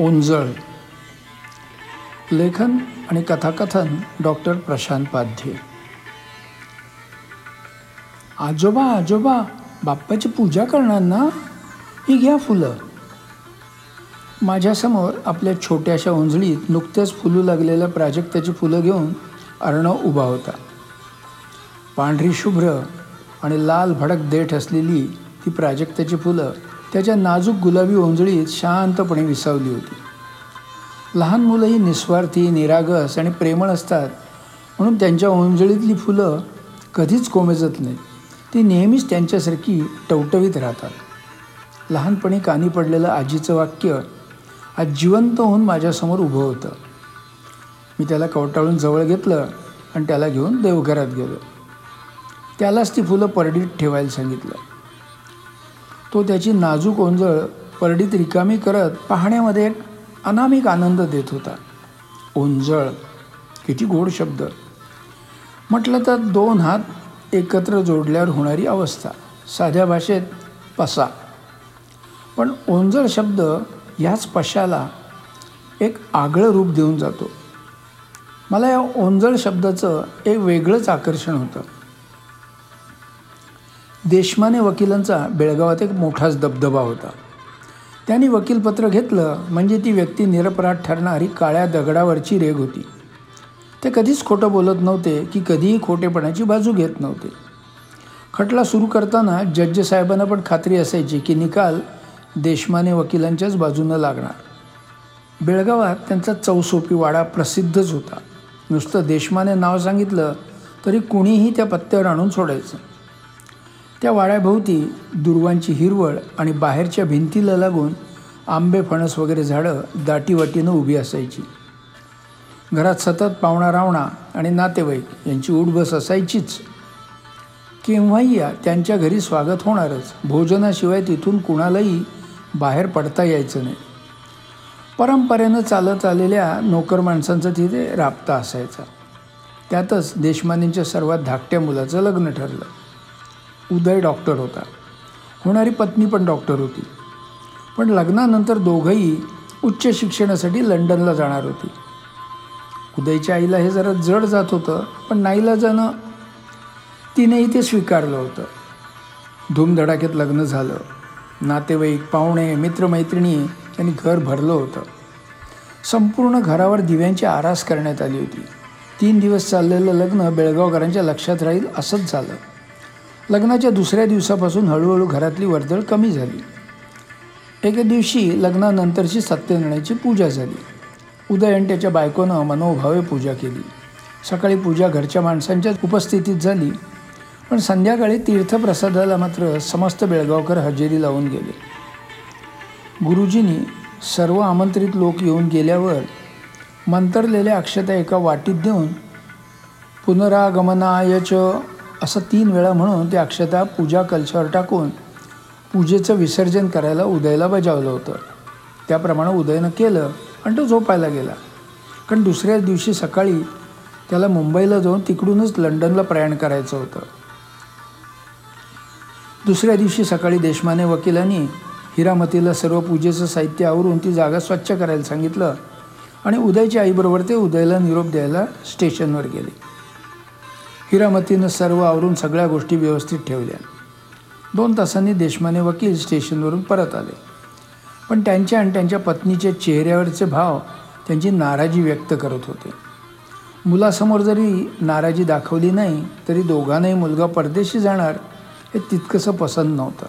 ओंजळ लेखन आणि कथाकथन डॉक्टर प्रशांत पाध्ये. आजोबा आजोबा बाप्पाची पूजा करणार ना? ही घ्या फुलं. माझ्यासमोर आपल्या छोट्याशा ओंजळीत नुकत्याच फुलू लागलेल्या प्राजक्ताची फुलं घेऊन अर्णव उभा होता. पांढरी शुभ्र आणि लाल भडक देठ असलेली ती प्राजक्ताची फुलं त्याच्या नाजूक गुलाबी ओंजळीत शांतपणे विसावली होती. लहान मुलंही निस्वार्थी निरागस आणि प्रेमळ असतात म्हणून त्यांच्या ओंजळीतली फुलं कधीच कोमेजत नाहीत. ती नेहमीच त्यांच्यासारखी टवटवीत राहतात. लहानपणी कानी पडलेलं आजीचं वाक्य आज जिवंत होऊन माझ्यासमोर उभं होतं. मी त्याला कवटाळून जवळ घेतलं आणि त्याला घेऊन देवघरात गेलो. त्यालाच ती फुलं परडीत ठेवायला सांगितलं. तो त्याची नाजूक ओंजळ परडीत रिकामी करत पाहण्यामध्ये एक अनामिक आनंद देत होता. ओंजळ किती गोड शब्द. म्हटलं तर दोन हात एकत्र जोडल्यावर होणारी अवस्था. साध्या भाषेत पसा. पण ओंजळ शब्द ह्याच पशाला एक आगळं रूप देऊन जातो. मला या ओंजळ शब्दाचं एक वेगळंच आकर्षण होतं. देशमाने वकिलांचा बेळगावात एक मोठाच दबदबा होता. त्यांनी वकीलपत्र घेतलं म्हणजे ती व्यक्ती निरपराध ठरणारी काळ्या दगडावरची रेग होती. ते कधीच खोटं बोलत नव्हते की कधीही खोटेपणाची बाजू घेत नव्हते. खटला सुरू करताना जज साहेबांना पण खात्री असायची की निकाल देशमाने वकिलांच्याच बाजूनं लागणार. बेळगावात त्यांचा चौसोपी वाडा प्रसिद्धच होता. नुसतं देशमाने नाव सांगितलं तरी कुणीही त्या पत्त्यावर आणून सोडायचं. त्या वाड्याभोवती दुर्वांची हिरवळ आणि बाहेरच्या भिंतीला लागून आंबे फणस वगैरे झाडं दाटीवाटीनं उभी असायची. घरात सतत पाहुणा रावणा आणि नातेवाईक यांची उठबस असायचीच. केव्हाही या त्यांच्या घरी स्वागत होणारच. भोजनाशिवाय तिथून कुणालाही बाहेर पडता यायचं नाही. परंपरेनं चालत आलेल्या नोकर माणसांचा तिथे राबता असायचा. त्यातच देशमानेंच्या सर्वात धाकट्या मुलाचं लग्न ठरलं. उदय डॉक्टर होता. होणारी पत्नी पण डॉक्टर होती. पण लग्नानंतर दोघंही उच्च शिक्षणासाठी लंडनला जाणार होती. उदयच्या आईला हे जरा जड जात होतं पण नाईला जाणं तिनेही ते स्वीकारलं होतं. धूमधडाक्यात लग्न झालं. नातेवाईक पाहुणे मित्रमैत्रिणी यांनी घर भरलं होतं. संपूर्ण घरावर दिव्यांची आरास करण्यात आली होती. तीन दिवस चाललेलं लग्न बेळगावकरांच्या लक्षात राहील असंच झालं. लग्नाच्या दुसऱ्या दिवसापासून हळूहळू घरातली वर्दळ कमी झाली. एके दिवशी लग्नानंतरची सत्यनारायणाची पूजा झाली. उदय आणि त्याच्या बायकोनं मनोभावे पूजा केली. सकाळी पूजा घरच्या माणसांच्याच उपस्थितीत झाली. पण संध्याकाळी तीर्थप्रसादाला मात्र समस्त बेळगावकर हजेरी लावून गेले. गुरुजींनी सर्व आमंत्रित लोक येऊन गेल्यावर मंतरलेल्या अक्षता एका वाटीत देऊन पुनरागमनायच असं तीन वेळा म्हणून ते अक्षता पूजा कलशावर टाकून पूजेचं विसर्जन करायला उदयला बजावलं होतं. त्याप्रमाणे उदयनं केलं आणि तो झोपायला गेला. कारण दुसऱ्या दिवशी सकाळी त्याला मुंबईला जाऊन तिकडूनच लंडनला प्रयाण करायचं होतं. दुसऱ्या दिवशी सकाळी देशमाने वकिलांनी हिरामतीला सर्व पूजेचं साहित्य आवरून ती जागा स्वच्छ करायला सांगितलं आणि उदयच्या आईबरोबर ते उदयला निरोप द्यायला स्टेशनवर गेले. हिरामतीनं सर्व आवरून सगळ्या गोष्टी व्यवस्थित ठेवल्या. दोन तासांनी देशमाने वकील स्टेशनवरून परत आले. पण त्यांच्या आणि त्यांच्या पत्नीच्या चेहऱ्यावरचे भाव त्यांची नाराजी व्यक्त करत होते. मुलासमोर जरी नाराजी दाखवली नाही तरी दोघांनाही मुलगा परदेशी जाणार हे तितकंसं पसंत नव्हतं.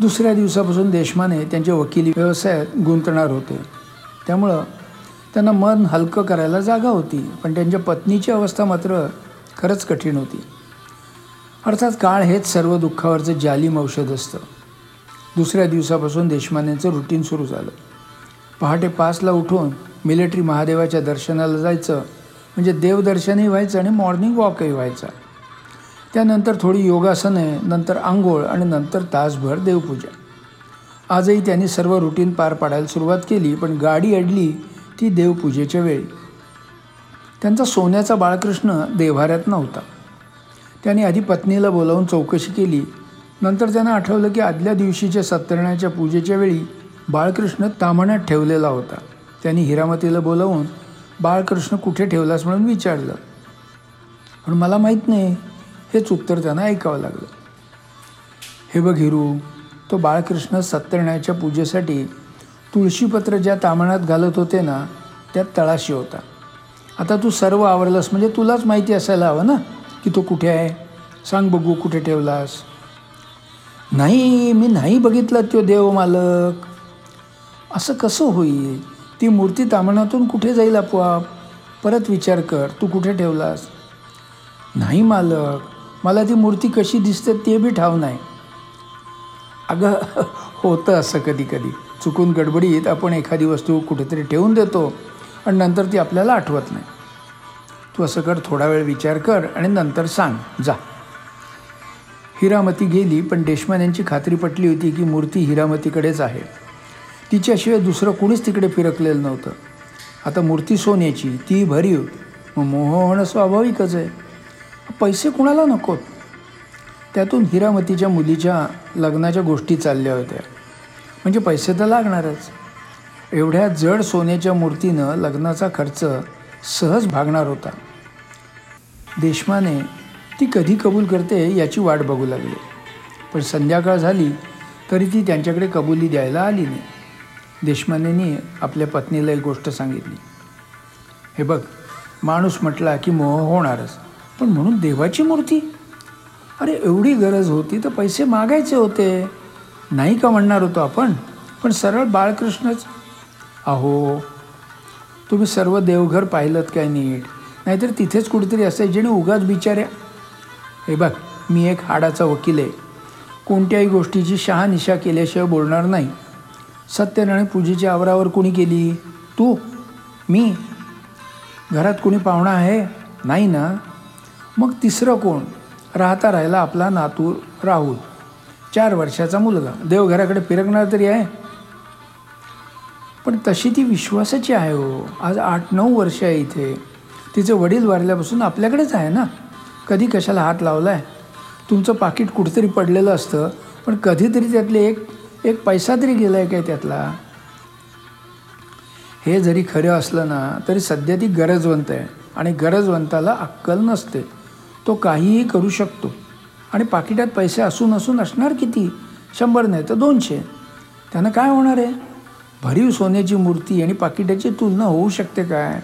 दुसऱ्या दिवसापासून देशमाने त्यांच्या वकिली व्यवसायात गुंतणार होते. त्यामुळं त्यांना मन हलकं करायला जागा होती पण त्यांच्या पत्नीची अवस्था मात्र खरंच कठीण होती. अर्थात काळ हेच सर्व दुःखावरचं जालीम औषध असतं. दुसऱ्या दिवसापासून देशमान्यांचं रुटीन सुरू झालं. पहाटे पाचला उठून मिलिटरी महादेवाच्या दर्शनाला जायचं म्हणजे देवदर्शनही व्हायचं आणि मॉर्निंग वॉकही व्हायचा. त्यानंतर थोडी योगासने नंतर आंघोळ आणि नंतर तासभर देवपूजा. आजही त्यांनी सर्व रुटीन पार पाडायला सुरुवात केली पण गाडी अडली ती देवपूजेच्या वेळी. त्यांचा सोन्याचा बाळकृष्ण देव्हाऱ्यात नव्हता. त्याने आधी पत्नीला बोलावून चौकशी केली. नंतर त्यांना आठवलं की आदल्या दिवशीच्या सत्यनारायणाच्या पूजेच्या वेळी बाळकृष्ण तामण्यात ठेवलेला होता. त्यांनी हिरामतीला बोलावून बाळकृष्ण कुठे ठेवलास म्हणून विचारलं. पण मला माहीत नाही. हेच उत्तर त्यांना ऐकावं लागलं. हे बघ हिरू तो बाळकृष्ण सत्यनारायणाच्या पूजेसाठी तुळशीपत्र ज्या तामणात घालत होते ना त्यात तळाशी होता. आता तू सर्व आवरलंस म्हणजे तुलाच माहिती असायला हवं ना की तो कुठे आहे? सांग बघू कुठे ठेवलास? नाही मी नाही बघितला तो देव मालक. असं कसं होईल? ती मूर्ती तामणातून कुठे जाईल आपोआप? परत विचार कर तू कुठे ठेवलास? नाही मालक मला ती मूर्ती कशी दिसते ते बी ठाव नाही. अगं होतं असं कधी कधी. चुकून गडबडीत आपण एखादी वस्तू कुठेतरी ठेवून देतो आणि नंतर ती आपल्याला आठवत नाही. तू असं कर थोडा वेळ विचार कर आणि नंतर सांग जा. हिरामती गेली पण देशमान यांची खात्री पटली होती की मूर्ती हिरामतीकडेच आहे. तिच्याशिवाय दुसरं कुणीच तिकडे फिरकलेलं नव्हतं. आता मूर्ती सोन्याची ती भरीव. मग मोह होणं स्वाभाविकच आहे. पैसे कुणाला नकोत? त्यातून हिरामतीच्या मुलीच्या लग्नाच्या गोष्टी चालल्या होत्या. म्हणजे पैसे तर लागणारच. एवढ्या जड सोन्याच्या मूर्तीनं लग्नाचा खर्च सहज भागणार होता. देशमाने ती कधी कबूल करते याची वाट बघू लागली. पण संध्याकाळ झाली तरी ती त्यांच्याकडे कबुली द्यायला आली नाही. देशमानेनी आपल्या पत्नीला एक गोष्ट सांगितली. हे बघ माणूस म्हटला की मोह होणारच पण म्हणून देवाची मूर्ती? अरे एवढी गरज होती तर पैसे मागायचे होते. नाही का म्हणणार होतो आपण? पण सरळ बाळकृष्णच अहो तुम्ही सर्व देवघर पाहिलं काय नीट? नाहीतर तिथेच कुठेतरी असायचे आणि उगाच बिचाऱ्या. हे बघ मी एक हाडाचा वकील आहे. कोणत्याही गोष्टीची शहानिशा केल्याशिवाय बोलणार नाही. सत्यनारायण पूजेची आवरावर कोणी केली तू? मी? घरात कोणी पाहुणा आहे? नाही ना? मग तिसरं कोण? राहता राहिला आपला नातू राहुल. चार वर्षाचा मुलगा. देवघराकडे फिरकणार तरी आहे. पण तशी ती विश्वासाची आहे हो. आज आठ नऊ वर्ष आहे इथे. तिचे वडील वारल्यापासून आपल्याकडेच आहे ना? कधी कशाला हात लावला आहे तुमचं पाकिट कुठेतरी पडलेलं असतं पण कधीतरी त्यातले एक एक पैसा तरी गेला आहे काय त्यातला? हे जरी खरं असलं ना तरी सध्या ती गरजवंत आहे. आणि गरजवंताला अक्कल नसते. तो काहीही करू शकतो. आणि पाकिटात पैसे असून असून असणार किती? शंभर नाही तर दोनशे. त्यानं काय होणार आहे? भरीव सोन्याची मूर्ती आणि पाकिटाची तुलना होऊ शकते काय?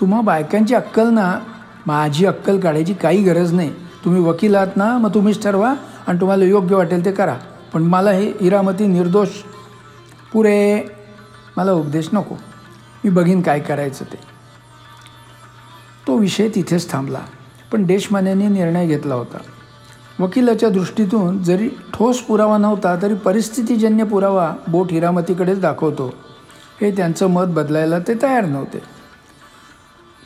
तुम्हा बायकांची अक्कल ना. माझी अक्कल काढायची काही गरज नाही. तुम्ही वकील आहात ना मग तुम्हीच ठरवा आणि तुम्हाला योग्य वाटेल ते करा. पण मला हे हिरामती निर्दोष. पुरे मला उपदेश नको. मी बघीन काय करायचं ते. तो विषय तिथेच थांबला. पण देशमान्यांनी निर्णय घेतला होता. वकिलाच्या दृष्टीतून जरी ठोस पुरावा नव्हता तरी परिस्थितीजन्य पुरावा बोट हिरामतीकडेच दाखवतो. हे त्यांचं मत बदलायला ते तयार नव्हते.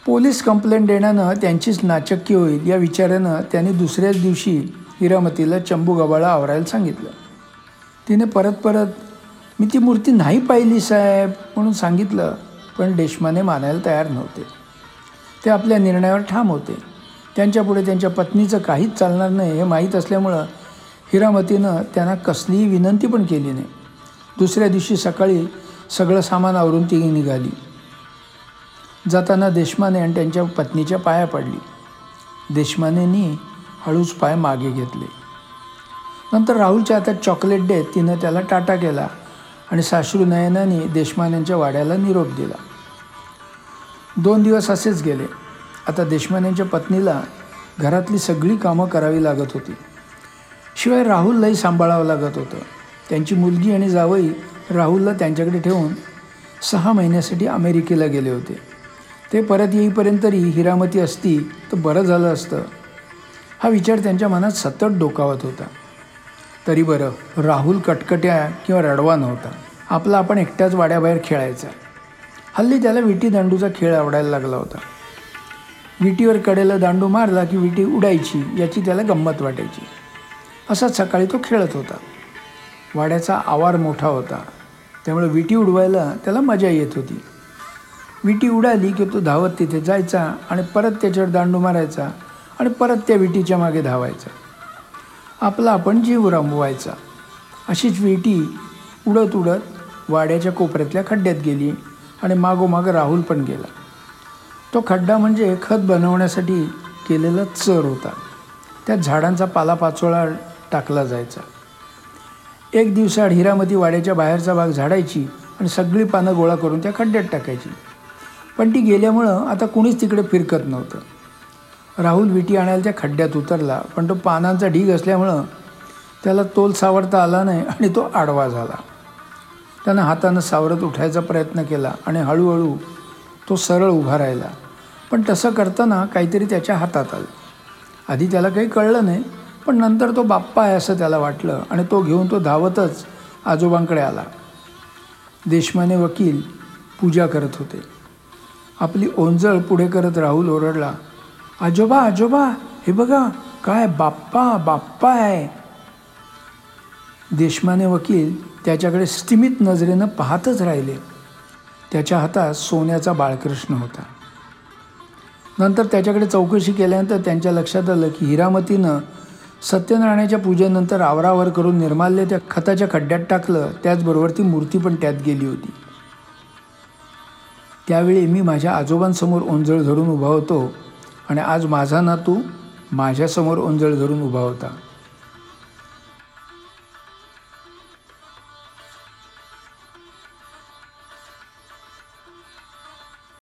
पोलीस कंप्लेंट देण्यानं त्यांचीच नाचक्की होईल या विचारानं त्यांनी दुसऱ्याच दिवशी हिरामतीला चंबू गबाळा आवरायला सांगितलं. तिने परत परत मी ती मूर्ती नाही पाहिली साहेब म्हणून सांगितलं पण देशमाने मानायला तयार नव्हते. ते आपल्या निर्णयावर ठाम होते. त्यांच्यापुढे त्यांच्या पत्नीचं काहीच चालणार नाही हे माहीत असल्यामुळं हिरामतीनं त्यांना कसलीही विनंती पण केली नाही. दुसऱ्या दिवशी सकाळी सगळं सामान आवरून ती निघाली. जाताना देशमाने आणि त्यांच्या पत्नीच्या पाया पडली. देशमानेनी हळूच पाय मागे घेतले. नंतर राहुलच्या हातात चॉकलेट देत तिनं त्याला टाटा केला आणि साश्रू नयनाने देशमान्यांच्या वाड्याला निरोप दिला. दोन दिवस असेच गेले. आता देशमान्यांच्या पत्नीला घरातली सगळी कामं करावी लागत होती. शिवाय राहुललाही सांभाळावं लागत होतं. त्यांची मुलगी आणि जावई राहुलला त्यांच्याकडे ठेवून सहा महिन्यासाठी अमेरिकेला गेले होते. ते परत येईपर्यंत तरी हिरामती असती तर बरं झालं असतं. हा विचार त्यांच्या मनात सतत डोकावत होता. तरी बरं राहुल कटकट्या किंवा रडवा नव्हता आपला आपण एकट्याच वाड्याबाहेर खेळायचा. हल्ली त्याला विटी दांडूचा खेळ आवडायला लागला होता. विटीवर कडेला दांडू मारला की विटी उडायची याची त्याला गंमत वाटायची. असाच सकाळी तो खेळत होता. वाड्याचा आवार मोठा होता. त्यामुळे विटी उडवायला त्याला मजा येत होती. विटी उडाली की तो धावत तिथे जायचा आणि परत त्याच्यावर दांडू मारायचा आणि परत त्या विटीच्या मागे धावायचा. आपला आपण जीव रमवायचा अशीच विटी उडत उडत वाड्याच्या कोपऱ्यातल्या खड्ड्यात गेली आणि मागोमाग राहुल पण गेला. तो खड्डा म्हणजे खत बनवण्यासाठी केलेला चर होता. त्यात झाडांचा पालापाचोळा टाकला जायचा. एक दिवसाआड हिरामती वाड्याच्या बाहेरचा भाग झाडायची आणि सगळी पानं गोळा करून त्या खड्ड्यात टाकायची. पण ती गेल्यामुळं आता कुणीच तिकडे फिरकत नव्हतं. राहुल विटी आणायला त्या खड्ड्यात उतरला पण तो पानांचा ढीग असल्यामुळं त्याला तोल सावरता आला नाही आणि तो आडवा झाला. त्यानं हातानं सावरत उठायचा प्रयत्न केला आणि हळूहळू तो सरळ उभा राहिला. पण तसं करताना काहीतरी त्याच्या हातात आलं. आधी त्याला काही कळलं नाही पण नंतर तो बाप्पा आहे असं त्याला वाटलं आणि तो घेऊन तो धावतच आजोबांकडे आला. देशमाने वकील पूजा करत होते. आपली ओंजळ पुढे करत राहुल ओरडला आजोबा आजोबा हे बघा काय बाप्पा बाप्पा आहे. देशमाने वकील त्याच्याकडे स्थिमित नजरेनं पाहतच राहिले. त्याच्या हातात सोन्याचा बाळकृष्ण होता. नंतर त्याच्याकडे चौकशी केल्यानंतर त्यांच्या लक्षात आलं की हिरामतीनं सत्यनारायणाच्या पूजेनंतर आवरावर करून निर्माल्य त्या खताच्या खड्ड्यात टाकलं. त्याचबरोबर ती मूर्ती पण त्यात गेली होती. त्यावेळी मी माझ्या आजोबांसमोर ओंजळ धरून उभा होतो आणि आज माझा नातू माझ्यासमोर ओंजळ धरून उभा होता.